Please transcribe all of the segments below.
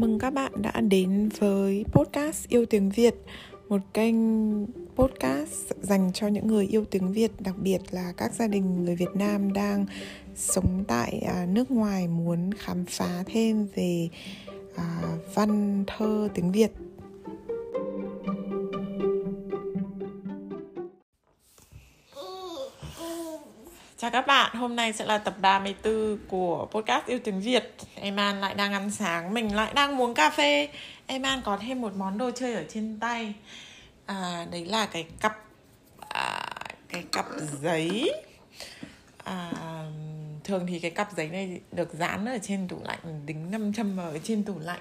mừng các bạn đã đến với podcast Yêu Tiếng Việt, Một kênh podcast dành cho những người yêu tiếng Việt, Đặc biệt là các gia đình người Việt Nam đang sống tại à, nước ngoài Muốn khám phá thêm về à, văn thơ tiếng Việt. Chào các bạn, hôm nay sẽ là tập 34 của podcast Yêu Tiếng Việt. Em An lại đang ăn sáng, mình lại đang uống cà phê. Em An có thêm một món đồ chơi ở trên tay. À, Đấy là cái cặp à, cái cặp giấy. À, Thường thì cái cặp giấy này được dán ở trên tủ lạnh Đính 500 ở trên tủ lạnh.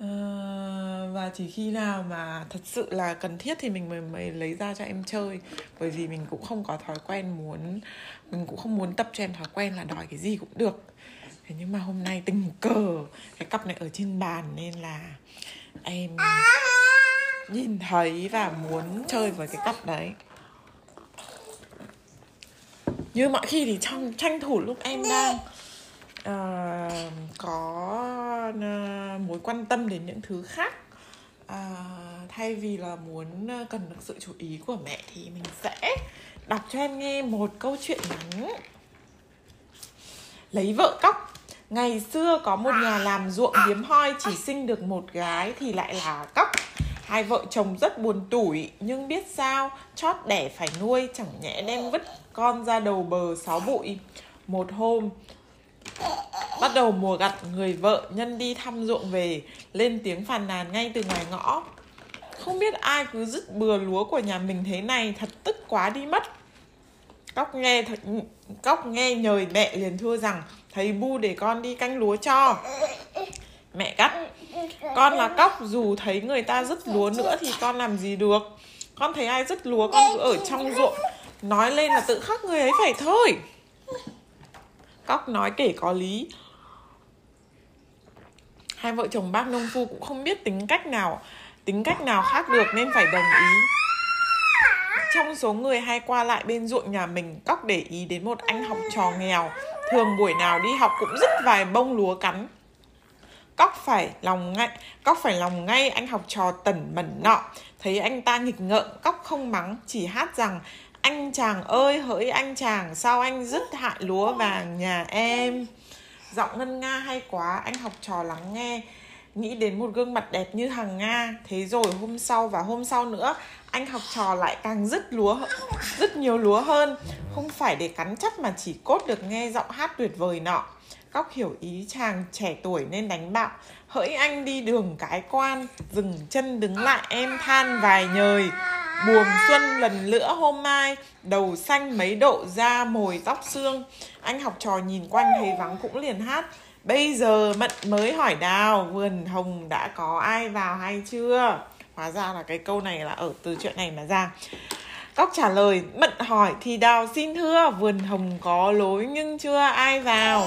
Ờ, và chỉ khi nào mà thật sự là cần thiết thì mình mới mới lấy ra cho em chơi. Bởi vì mình cũng không có thói quen muốn, mình cũng không muốn tập cho em thói quen là đòi cái gì cũng được. Thế nhưng mà hôm nay tình cờ, cái cặp này ở trên bàn nên là em nhìn thấy và muốn chơi với cái cặp đấy. Như mọi khi thì trong tranh thủ lúc em đang uh, có uh, mối quan tâm đến những thứ khác. Uh, thay vì là muốn cần được sự chú ý của mẹ thì mình sẽ đọc cho em nghe một câu chuyện ngắn. Lấy vợ cóc. Ngày xưa có một nhà làm ruộng hiếm hoi chỉ sinh được một gái thì lại là cóc. Hai vợ chồng rất buồn tủi nhưng biết sao chót đẻ phải nuôi chẳng nhẽ đem vứt con ra đầu bờ sáu bụi. Một hôm Bắt đầu mùa gặt, người vợ nhân đi thăm ruộng về, Lên tiếng phàn nàn ngay từ ngoài ngõ. Không biết ai cứ dứt bừa lúa của nhà mình thế này, Thật tức quá đi mất. Cóc nghe thật Cóc nghe nhời mẹ liền thưa rằng, Thầy bu để con đi canh lúa cho. Mẹ cắt, Con là cóc, dù thấy người ta dứt lúa nữa Thì con làm gì được? Con thấy ai dứt lúa, con cứ ở trong ruộng, Nói lên là tự khắc người ấy phải thôi. Cóc nói kể có lý. Hai vợ chồng bác nông phu cũng không biết tính cách nào, Tính cách nào khác được nên phải đồng ý. Trong số người hay qua lại bên ruộng nhà mình, Cóc để ý đến một anh học trò nghèo. Thường buổi nào đi học cũng dứt vài bông lúa cắn. Cóc phải lòng ngay, Cóc phải lòng ngay anh học trò tẩn mẩn nọ. Thấy anh ta nghịch ngợm, Cóc không mắng, Chỉ hát rằng anh chàng ơi, hỡi anh chàng, Sao anh dứt hại lúa vàng nhà em? Giọng ngân nga hay quá, Anh học trò lắng nghe. Nghĩ đến một gương mặt đẹp như hằng Nga. Thế rồi hôm sau và hôm sau nữa, Anh học trò lại càng dứt lúa Rất nhiều lúa hơn. Không phải để cắn chắc mà chỉ cốt được nghe giọng hát tuyệt vời nọ. Góc hiểu ý chàng trẻ tuổi nên đánh bạo. Hỡi anh đi đường cái quan, Dừng chân đứng lại em than vài nhời buồn xuân lần lữa hôm mai, Đầu xanh mấy độ da mồi tóc xương. Anh học trò nhìn quanh thấy vắng cũng liền hát. Bây giờ mận mới hỏi đào Vườn hồng đã có ai vào hay chưa? Hóa ra là cái câu này là ở từ chuyện này mà ra. Cóc trả lời, Mận hỏi thì đào xin thưa, Vườn hồng có lối nhưng chưa ai vào.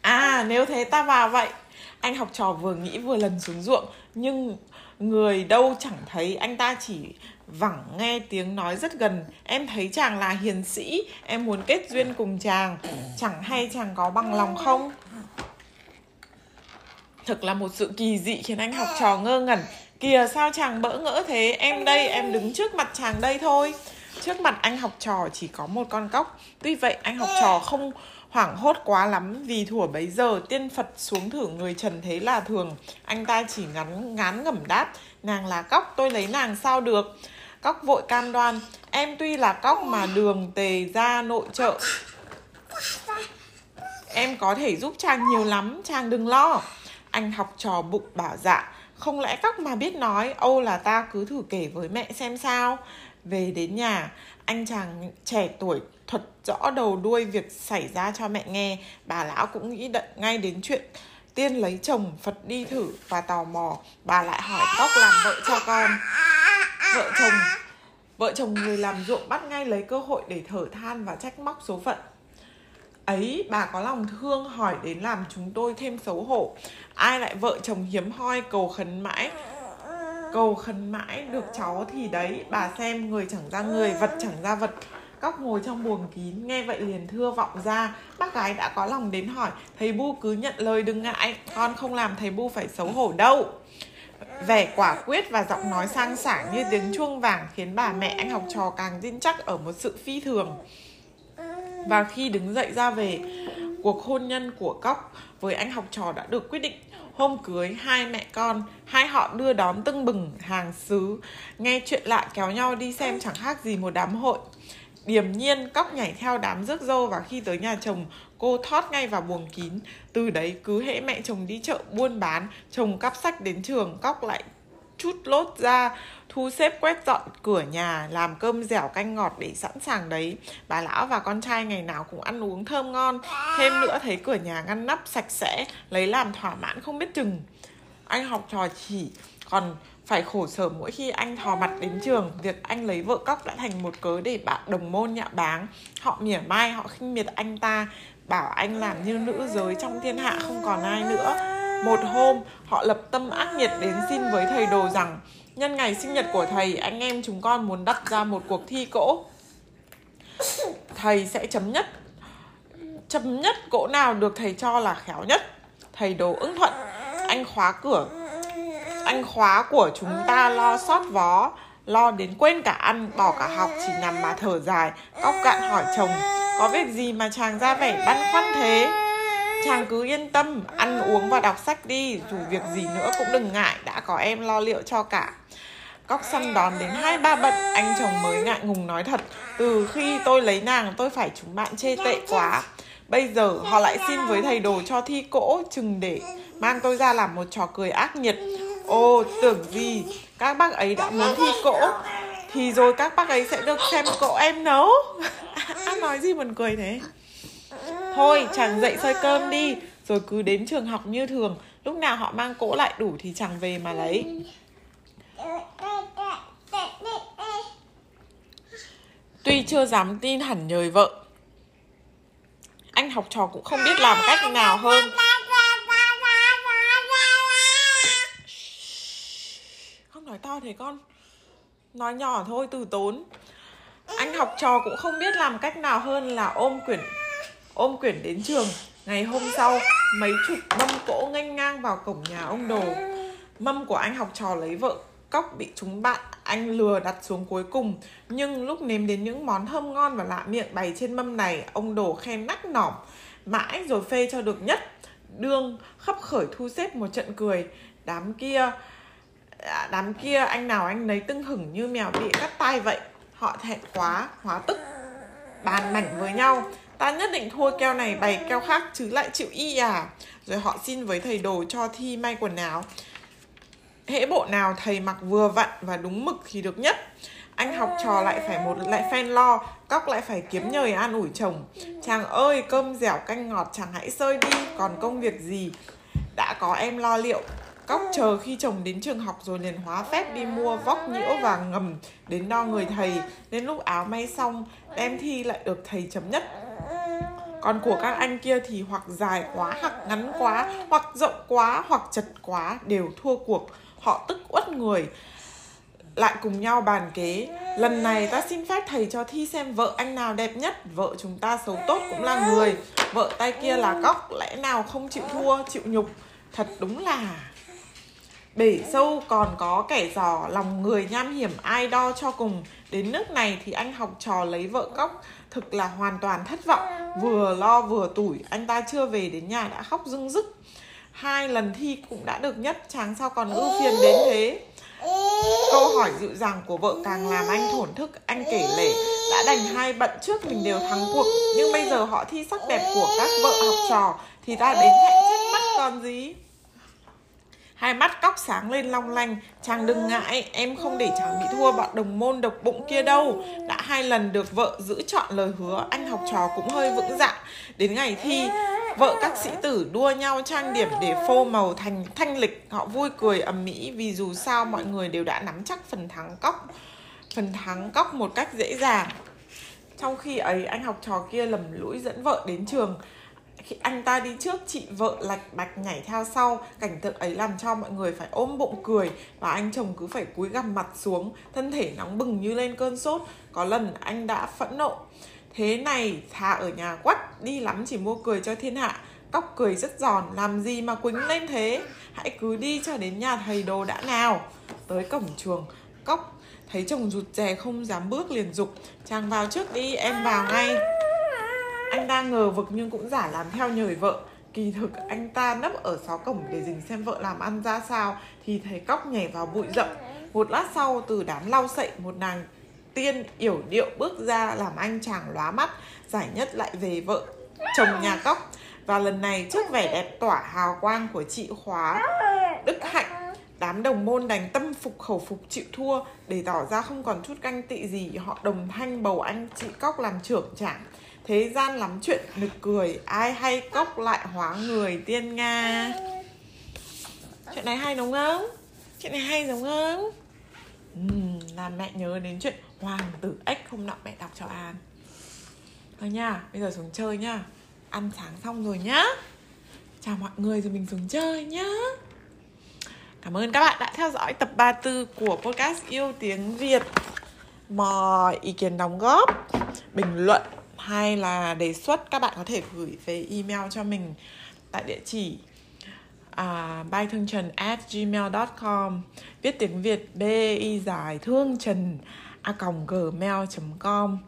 À nếu thế ta vào vậy. Anh học trò vừa nghĩ vừa lần xuống ruộng, Nhưng người đâu chẳng thấy, anh ta chỉ vẳng nghe tiếng nói rất gần. Em thấy chàng là hiền sĩ, em muốn kết duyên cùng chàng. Chẳng hay chàng có bằng lòng không? Thực là một sự kỳ dị khiến anh học trò ngơ ngẩn. Kìa, sao chàng bỡ ngỡ thế? Em đây, em đứng trước mặt chàng đây thôi trước mặt anh học trò chỉ có một con cóc tuy vậy anh học trò không hoảng hốt quá lắm vì thủa bấy giờ tiên Phật xuống thử người trần thế là thường. Anh ta chỉ ngắn ngán ngẩm đáp, nàng là cóc tôi lấy nàng sao được. Cóc vội cam đoan, em tuy là cóc mà đường tề ra nội trợ. Em có thể giúp chàng nhiều lắm, chàng đừng lo. Anh học trò bụng bảo dạ, không lẽ cóc mà biết nói, ô là ta cứ thử kể với mẹ xem sao. Về đến nhà, anh chàng trẻ tuổi thuật rõ đầu đuôi việc xảy ra cho mẹ nghe. Bà lão cũng nghĩ đận ngay đến chuyện tiên lấy chồng phật đi thử và tò mò. Bà lại hỏi cóc làm vợ cho con. Vợ chồng vợ chồng người làm ruộng bắt ngay lấy cơ hội để thở than và trách móc số phận ấy, bà có lòng thương hỏi đến làm chúng tôi thêm xấu hổ. Ai lại vợ chồng hiếm hoi, cầu khấn mãi, cầu khấn mãi được cháu thì đấy, bà xem người chẳng ra người, vật chẳng ra vật. Cóc ngồi trong buồng kín, Nghe vậy liền thưa vọng ra. Bác gái đã có lòng đến hỏi, Thầy Bu cứ nhận lời đừng ngại, Con không làm thầy Bu phải xấu hổ đâu. Vẻ quả quyết và giọng nói sang sảng như tiếng chuông vàng khiến bà mẹ anh học trò càng tin chắc ở một sự phi thường. Và khi đứng dậy ra về, cuộc hôn nhân của Cóc với anh học trò đã được quyết định. Hôm cưới, hai mẹ con, hai họ đưa đón tưng bừng hàng xứ, nghe chuyện lạ kéo nhau đi xem chẳng khác gì một đám hội. Điềm nhiên, Cóc nhảy theo đám rước dâu và khi tới nhà chồng, cô thoát ngay vào buồng kín. Từ đấy cứ hễ mẹ chồng đi chợ buôn bán, chồng cắp sách đến trường, Cóc lại chút lốt ra, thu xếp quét dọn cửa nhà, làm cơm dẻo canh ngọt để sẵn sàng đấy. Bà lão và con trai ngày nào cũng ăn uống thơm ngon, thêm nữa thấy cửa nhà ngăn nắp sạch sẽ, lấy làm thỏa mãn không biết chừng. Anh học trò chỉ còn phải khổ sở mỗi khi anh thò mặt đến trường. Việc anh lấy vợ cóc đã thành một cớ để bạn đồng môn nhạ báng. Họ mỉa mai, họ khinh miệt anh ta, bảo anh làm như nữ giới trong thiên hạ không còn ai nữa một hôm, họ lập tâm ác nhiệt đến xin với thầy đồ rằng, nhân ngày sinh nhật của thầy, anh em chúng con muốn đặt ra một cuộc thi cỗ. Thầy sẽ chấm nhất chấm nhất cỗ nào được thầy cho là khéo nhất? Thầy đồ ứng thuận, anh khóa cửa. Anh khóa của chúng ta lo sót vó, lo đến quên cả ăn, bỏ cả học, chỉ nằm mà thở dài, cóc cạn hỏi chồng, có việc gì mà chàng ra vẻ băn khoăn thế? Chàng cứ yên tâm, ăn uống và đọc sách đi, dù việc gì nữa cũng đừng ngại, đã có em lo liệu cho cả. Cóc săn đón đến hai ba bận, anh chồng mới ngại ngùng nói thật, từ khi tôi lấy nàng, tôi phải chúng bạn chê tệ quá. Bây giờ họ lại xin với thầy đồ cho thi cỗ, chừng để mang tôi ra làm một trò cười ác nhiệt ô, tưởng gì, các bác ấy đã muốn thi cỗ, Thì rồi các bác ấy sẽ được xem cỗ em nấu. Ăn nói gì buồn cười thế? Thôi, chàng dậy xơi cơm đi Rồi cứ đến trường học như thường. Lúc nào họ mang cỗ lại đủ thì chàng về mà lấy. Tuy chưa dám tin hẳn nhời vợ. Anh học trò cũng không biết làm cách nào hơn. Không nói to thế con. Nói nhỏ thôi từ tốn. Anh học trò cũng không biết làm cách nào hơn là ôm quyển ôm quyển đến trường. Ngày hôm sau, mấy chục mâm cỗ nghênh ngang vào cổng nhà ông đồ. Mâm của anh học trò lấy vợ cóc bị chúng bạn anh lừa đặt xuống cuối cùng. Nhưng lúc nếm đến những món thơm ngon và lạ miệng bày trên mâm này, ông đồ khen nắc nỏm. Mãi rồi phê cho được nhất. Đương khắp khởi thu xếp một trận cười. Đám kia à, đám kia anh nào anh nấy tưng hửng như mèo bị cắt tay vậy. Họ thẹn quá, hóa tức. Bàn mảnh với nhau ta nhất định thua keo này, bày keo khác chứ lại chịu y à? Rồi họ xin với thầy đồ cho thi may quần áo. Hễ bộ nào thầy mặc vừa vặn và đúng mực thì được nhất. Anh học trò lại phải một, lại phen lo, cóc lại phải kiếm nhời an ủi chồng. Chàng ơi, cơm dẻo canh ngọt, chàng hãy sơi đi, còn công việc gì? Đã có em lo liệu. Cóc chờ khi chồng đến trường học rồi liền hóa phép đi mua vóc nhiễu và ngầm đến đo người thầy. Đến lúc áo may xong, đem thi lại được thầy chấm nhất. Còn của các anh kia thì hoặc dài quá, hoặc ngắn quá, hoặc rộng quá, hoặc chật quá đều thua cuộc. Họ tức uất người lại cùng nhau bàn kế lần này ta xin phép thầy cho thi xem vợ anh nào đẹp nhất vợ chúng ta xấu tốt cũng là người vợ tay kia là cóc lẽ nào không chịu thua chịu nhục thật đúng là Bể sâu còn có kẻ giò, lòng người nham hiểm ai đo cho cùng. Đến nước này thì anh học trò lấy vợ cóc Thực là hoàn toàn thất vọng. Vừa lo vừa tủi, Anh ta chưa về đến nhà đã khóc rưng rức. Hai lần thi cũng đã được nhất, Chàng sao còn ưu phiền đến thế? Câu hỏi dịu dàng của vợ càng làm anh thổn thức. Anh kể lể, Đã đành hai bận trước mình đều thắng cuộc, Nhưng bây giờ họ thi sắc đẹp của các vợ học trò, Thì ta đến hẹn chết mắt còn gì? Hai mắt cóc sáng lên long lanh. Chàng đừng ngại, Em không để chàng bị thua, bọn đồng môn độc bụng kia đâu. Đã hai lần được vợ giữ chọn lời hứa, Anh học trò cũng hơi vững dạ. Đến ngày thi, Vợ các sĩ tử đua nhau trang điểm để phô màu thành thanh lịch. Họ vui cười ầm mỹ Vì dù sao mọi người đều đã nắm chắc phần thắng cóc, Phần thắng cóc một cách dễ dàng. Trong khi ấy, anh học trò kia lầm lũi dẫn vợ đến trường khi anh ta đi trước, chị vợ lạch bạch nhảy theo sau. Cảnh tượng ấy làm cho mọi người phải ôm bụng cười và anh chồng cứ phải cúi gằm mặt xuống, thân thể nóng bừng như lên cơn sốt. Có lần anh đã phẫn nộ. Thế này, thà ở nhà quắt, đi lắm chỉ mua cười cho thiên hạ. Cóc cười rất giòn, làm gì mà quýnh lên thế? Hãy cứ đi cho đến nhà thầy đồ đã nào. Tới cổng chuồng cóc thấy chồng rụt rè không dám bước liền dục. Chàng vào trước đi, em vào ngay anh đang ngờ vực nhưng cũng giả làm theo nhời vợ. Kỳ thực, anh ta nấp ở xó cổng để dình xem vợ làm ăn ra sao, thì thấy cóc nhảy vào bụi rậm. Một lát sau, từ đám lau sậy, một nàng tiên yểu điệu bước ra làm anh chàng lóa mắt, giải nhất lại về vợ, chồng nhà cóc. Và lần này, trước vẻ đẹp tỏa hào quang của chị khóa đức hạnh, đám đồng môn đành tâm phục khẩu phục chịu thua, để tỏ ra không còn chút ganh tị gì. Họ đồng thanh bầu anh chị cóc làm trưởng chẳng thế gian lắm chuyện nực cười ai hay cốc lại hóa người tiên nga. Chuyện này hay đúng không? Chuyện này hay đúng không? Uhm, làm mẹ nhớ đến chuyện hoàng tử ếch hôm nọ mẹ đọc cho an. Thôi nha bây giờ xuống chơi nha ăn sáng xong rồi nhá. Chào mọi người rồi mình xuống chơi nhá. Cảm ơn các bạn đã theo dõi tập 34 của podcast yêu tiếng việt. Mọi ý kiến đóng góp bình luận hay là đề xuất các bạn có thể gửi về email cho mình tại địa chỉ à, bay thương trần at gmail.com viết tiếng việt b y dài thương trần a còng gmail.com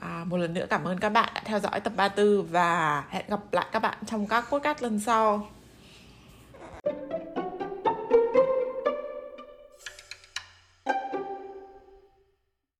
à, một lần nữa cảm ơn các bạn đã theo dõi tập 34 và hẹn gặp lại các bạn trong các podcast lần sau.